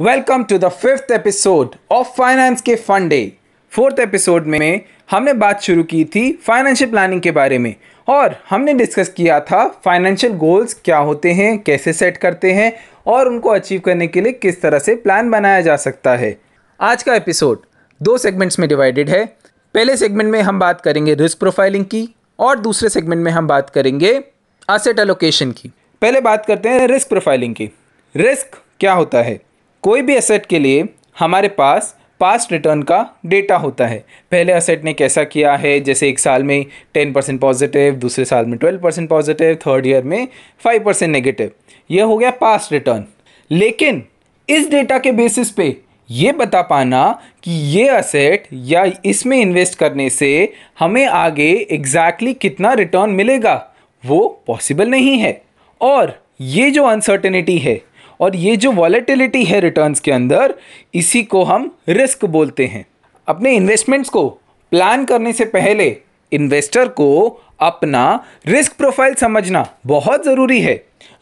Welcome to the fifth episode of finance के फन डे फोर्थ एपिसोड में हमने बात शुरू की थी फाइनेंशियल प्लानिंग के बारे में और हमने डिस्कस किया था फाइनेंशियल गोल्स क्या होते हैं, कैसे सेट करते हैं और उनको अचीव करने के लिए किस तरह से प्लान बनाया जा सकता है। आज का एपिसोड दो सेगमेंट्स में डिवाइडेड है। पहले सेगमेंट में हम बात करेंगे रिस्क प्रोफाइलिंग की और दूसरे सेगमेंट में हम बात करेंगे असेट एलोकेशन की। पहले बात करते हैं रिस्क प्रोफाइलिंग की। रिस्क क्या होता है? कोई भी एसेट के लिए हमारे पास पास्ट रिटर्न का डेटा होता है। पहले असेट ने कैसा किया है? जैसे एक साल में टेन परसेंट पॉजिटिव दूसरे साल में twelve percent positive third year में फाइव परसेंट नेगेटिव यह हो गया पास्ट रिटर्न लेकिन इस डेटा के बेसिस पे ये बता पाना कि ये असेट या इसमें इन्वेस्ट करने से हमें आगे एग्जैक्टली exactly कितना रिटर्न मिलेगा, वो पॉसिबल नहीं है। और ये जो अनसर्टेनिटी है और ये जो वॉलेटिलिटी है रिटर्न्स के अंदर, इसी को हम रिस्क बोलते हैं। अपने इन्वेस्टमेंट्स को प्लान करने से पहले इन्वेस्टर को अपना रिस्क प्रोफ़ाइल समझना बहुत ज़रूरी है।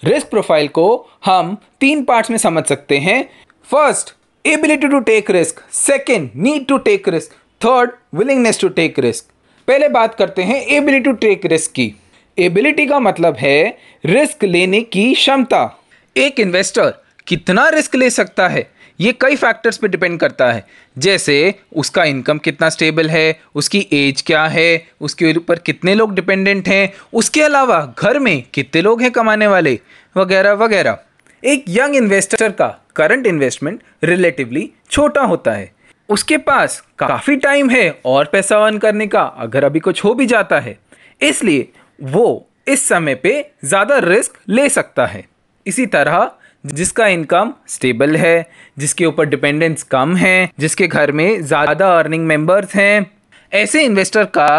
रिस्क प्रोफ़ाइल को हम तीन पार्ट्स में समझ सकते हैं। First ability to take risk second need to take risk third willingness to take risk पहले बात करते हैं एबिलिटी टू टेक रिस्क की। एबिलिटी का मतलब है रिस्क लेने की क्षमता। एक इन्वेस्टर कितना रिस्क ले सकता है? ये कई फैक्टर्स पे डिपेंड करता है। जैसे, उसका इनकम कितना स्टेबल है? उसकी एज क्या है? उसके ऊपर कितने लोग डिपेंडेंट हैं? उसके अलावा, घर में कितने लोग हैं कमाने वाले? वगैरह वगैरह। एक यंग इन्वेस्टर का करंट इन्वेस्टमेंट रिलेटिवली छोटा होता है। उसके पास काफ़ी टाइम है और पैसा अर्न करने का, अगर अभी कुछ हो भी जाता है। इसलिए वो इस समय पे ज़्यादा रिस्क ले सकता है। इसी तरह, जिसका इनकम स्टेबल है, जिसके ऊपर डिपेंडेंस कम है, जिसके घर में ज़्यादा अर्निंग मेंबर्स हैं, ऐसे इन्वेस्टर का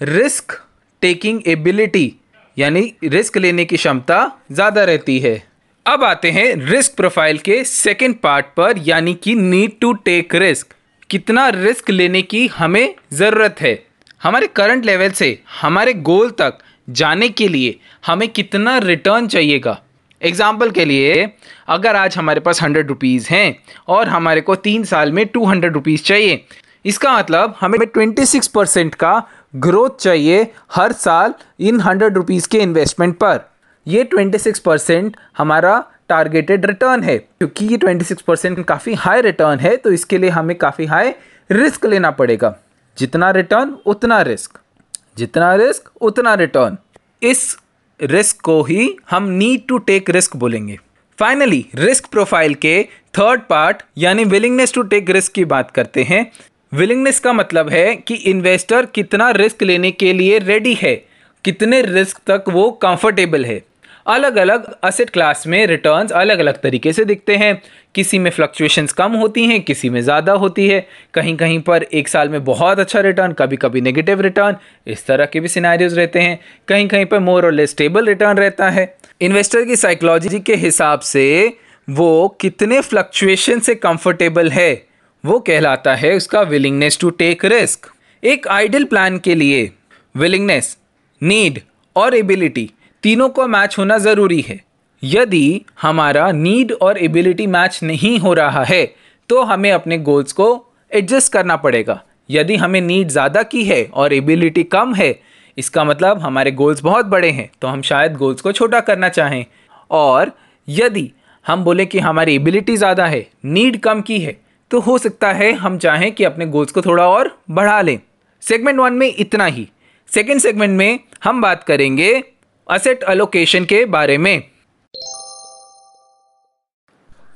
रिस्क टेकिंग एबिलिटी यानी रिस्क लेने की क्षमता ज़्यादा रहती है। अब आते हैं रिस्क प्रोफ़ाइल के सेकेंड पार्ट पर, यानी कि नीड टू टेक रिस्क कितना रिस्क लेने की हमें ज़रूरत है? हमारे करंट लेवल से, हमारे गोल तक जाने के लिए हमें कितना रिटर्न चाहिएगा? एग्ज़ाम्पल के लिए, अगर आज हमारे पास हंड्रेड रुपीज़ हैं और हमारे को तीन साल में टू हंड्रेड रुपीज़ चाहिए, इसका मतलब हमें ट्वेंटी सिक्स परसेंट का ग्रोथ चाहिए हर साल इन हंड्रेड रुपीज़ के इन्वेस्टमेंट पर। ये 26 परसेंट हमारा टारगेटेड रिटर्न है। क्योंकि ये 26 परसेंट काफ़ी हाई रिटर्न है तो इसके लिए हमें काफ़ी हाई रिस्क लेना पड़ेगा। जितना रिटर्न उतना रिस्क जितना रिस्क उतना रिटर्न इस रिस्क को ही हम नीड टू टेक रिस्क बोलेंगे। फाइनली रिस्क प्रोफ़ाइल के थर्ड पार्ट यानी विलिंगनेस टू टेक रिस्क की बात करते हैं। विलिंगनेस का मतलब है कि इन्वेस्टर कितना रिस्क लेने के लिए रेडी है, कितने रिस्क तक वो कंफर्टेबल है। अलग अलग असेट क्लास में रिटर्न्स अलग अलग तरीके से दिखते हैं। किसी में फ्लक्चुएशंस कम होती हैं, किसी में ज़्यादा होती है। कहीं कहीं पर एक साल में बहुत अच्छा रिटर्न कभी कभी नेगेटिव रिटर्न इस तरह के भी सिनारियोज रहते हैं। कहीं कहीं पर मोर और लेस स्टेबल रिटर्न रहता है। इन्वेस्टर की साइकोलॉजी के हिसाब से वो कितने फ्लक्चुएशन से कंफर्टेबल है, वो कहलाता है उसका विलिंगनेस टू टेक रिस्क एक आइडियल प्लान के लिए विलिंगनेस नीड और एबिलिटी तीनों को मैच होना ज़रूरी है। यदि हमारा नीड और एबिलिटी मैच नहीं हो रहा है तो हमें अपने गोल्स को एडजस्ट करना पड़ेगा। यदि हमें नीड ज़्यादा की है और एबिलिटी कम है, इसका मतलब हमारे गोल्स बहुत बड़े हैं तो हम शायद गोल्स को छोटा करना चाहें। और यदि हम बोले कि हमारी एबिलिटी ज़्यादा है नीड कम की है तो हो सकता है हम चाहें कि अपने गोल्स को थोड़ा और बढ़ा लें। सेगमेंट वन में इतना ही। सेकेंड सेगमेंट में हम बात करेंगे असेट अलोकेशन के बारे में।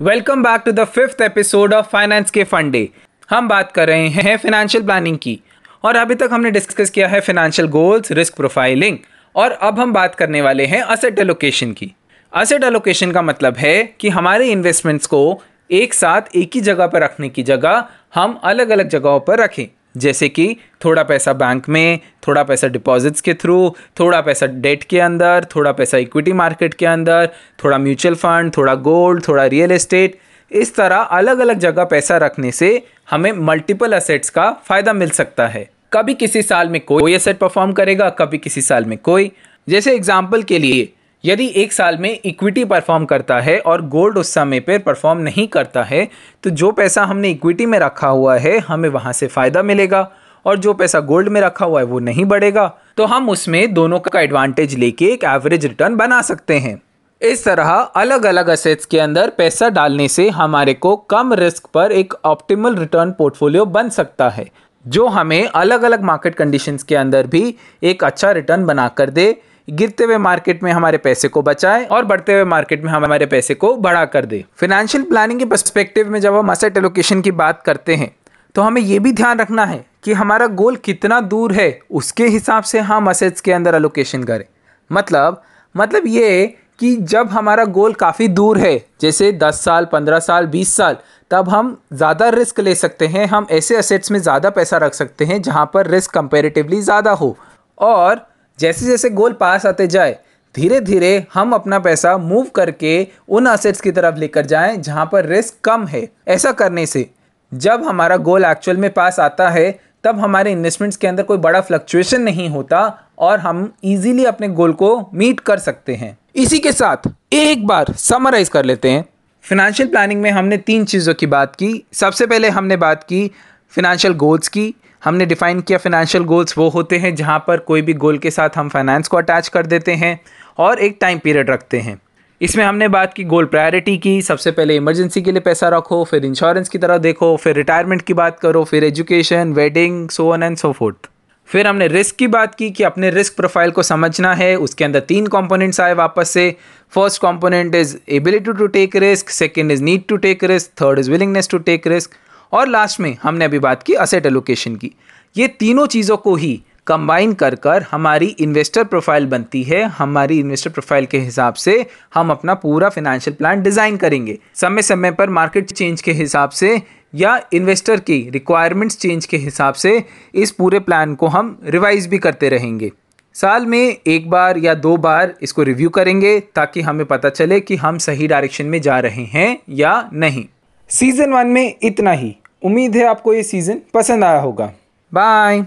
Welcome back to the fifth episode of finance के फंडे हम बात कर रहे हैं फाइनेंशियल प्लानिंग की, और अभी तक हमने डिस्कस किया है फाइनेंशियल गोल्स रिस्क प्रोफाइलिंग और अब हम बात करने वाले हैं असेट एलोकेशन की। असेट एलोकेशन का मतलब है कि हमारे इन्वेस्टमेंट्स को एक साथ एक ही जगह पर रखने की जगह हम अलग अलग जगहों पर रखें। जैसे कि थोड़ा पैसा बैंक में, थोड़ा पैसा डिपॉजिट्स के थ्रू थोड़ा पैसा डेट के अंदर, थोड़ा पैसा इक्विटी मार्केट के अंदर, थोड़ा म्यूचुअल फंड थोड़ा गोल्ड थोड़ा रियल एस्टेट इस तरह अलग अलग जगह पैसा रखने से हमें मल्टीपल असेट्स का फ़ायदा मिल सकता है। कभी किसी साल में कोई असेट परफॉर्म करेगा, कभी किसी साल में कोई। जैसे एग्ज़ाम्पल के लिए यदि एक साल में इक्विटी परफॉर्म करता है और गोल्ड उस समय पर परफॉर्म नहीं करता है तो जो पैसा हमने इक्विटी में रखा हुआ है, हमें वहाँ से फ़ायदा मिलेगा। और जो पैसा गोल्ड में रखा हुआ है, वो नहीं बढ़ेगा। तो हम उसमें दोनों का एडवांटेज लेके एक एवरेज रिटर्न बना सकते हैं। इस तरह अलग अलग असेट्स के अंदर पैसा डालने से हमारे को कम रिस्क पर एक ऑप्टिमल रिटर्न पोर्टफोलियो बन सकता है, जो हमें अलग अलग मार्केट कंडीशंस के अंदर भी एक अच्छा रिटर्न बनाकर दे। गिरते हुए मार्केट में हमारे पैसे को बचाए और बढ़ते हुए मार्केट में हमारे पैसे को बढ़ा कर दे। फाइनेंशियल प्लानिंग के परस्पेक्टिव में जब हम असेट एलोकेशन की बात करते हैं तो हमें यह भी ध्यान रखना है कि हमारा गोल कितना दूर है, उसके हिसाब से हम असेट्स के अंदर एलोकेशन करें। मतलब मतलब ये कि जब हमारा गोल काफ़ी दूर है, जैसे 10 साल 15 साल 20 साल, तब हम ज़्यादा रिस्क ले सकते हैं, हम ऐसे असेट्स में ज़्यादा पैसा रख सकते हैं जहाँ पर रिस्क कंपेरेटिवली ज़्यादा हो। और जैसे जैसे गोल पास आते जाए धीरे धीरे हम अपना पैसा मूव करके उन असेट्स की तरफ़ लेकर जाएँ जहाँ पर रिस्क कम है। ऐसा करने से जब हमारा गोल एक्चुअल में पास आता है, तब हमारे इन्वेस्टमेंट्स के अंदर कोई बड़ा फ्लक्चुएशन नहीं होता और हम इजीली अपने गोल को मीट कर सकते हैं। इसी के साथ एक बार समराइज कर लेते हैं। फिनेंशियल प्लानिंग में हमने तीन चीज़ों की बात की। सबसे पहले हमने बात की फिनेंशियल गोल्स की। हमने डिफाइन किया फिनेंशियल गोल्स वो होते हैं जहाँ पर कोई भी गोल के साथ हम फाइनेंस को अटैच कर देते हैं और एक टाइम पीरियड रखते हैं। इसमें हमने बात की गोल प्रायोरिटी की, सबसे पहले इमरजेंसी के लिए पैसा रखो, फिर इंश्योरेंस की तरह देखो, फिर रिटायरमेंट की बात करो, फिर education wedding so on and so forth फिर हमने रिस्क की बात की कि अपने रिस्क प्रोफ़ाइल को समझना है, उसके अंदर तीन कंपोनेंट्स आए वापस से। First component is ability to take risk second is need to take risk third is willingness to take risk और लास्ट में हमने अभी बात की असेट एलोकेशन की। ये तीनों चीज़ों को ही कंबाइन कर कर हमारी इन्वेस्टर प्रोफ़ाइल बनती है। हमारी इन्वेस्टर प्रोफ़ाइल के हिसाब से हम अपना पूरा फिनेंशियल प्लान डिज़ाइन करेंगे। समय समय पर मार्केट चेंज के हिसाब से या इन्वेस्टर की रिक्वायरमेंट्स चेंज के हिसाब से इस पूरे प्लान को हम रिवाइज भी करते रहेंगे। साल में एक बार या दो बार इसको रिव्यू करेंगे ताकि हमें पता चले कि हम सही डायरेक्शन में जा रहे हैं या नहीं। सीज़न वन में इतना ही उम्मीद है आपको ये सीज़न पसंद आया होगा bye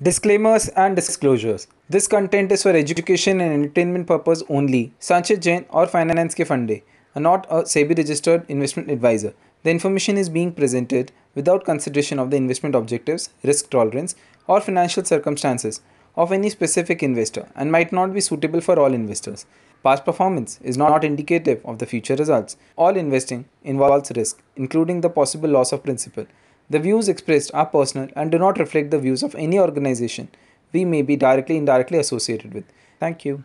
Disclaimers and disclosures. This content is for education and entertainment purpose only. Sanchit Jain or Finance Ke Funde are not a SEBI registered investment advisor. The information is being presented without consideration of the investment objectives, risk tolerance, or financial circumstances of any specific investor and might not be suitable for all investors. Past performance is not indicative of the future results. All investing involves risk, including the possible loss of principal. The views expressed are personal and do not reflect the views of any organization we may be directly or indirectly associated with. Thank you.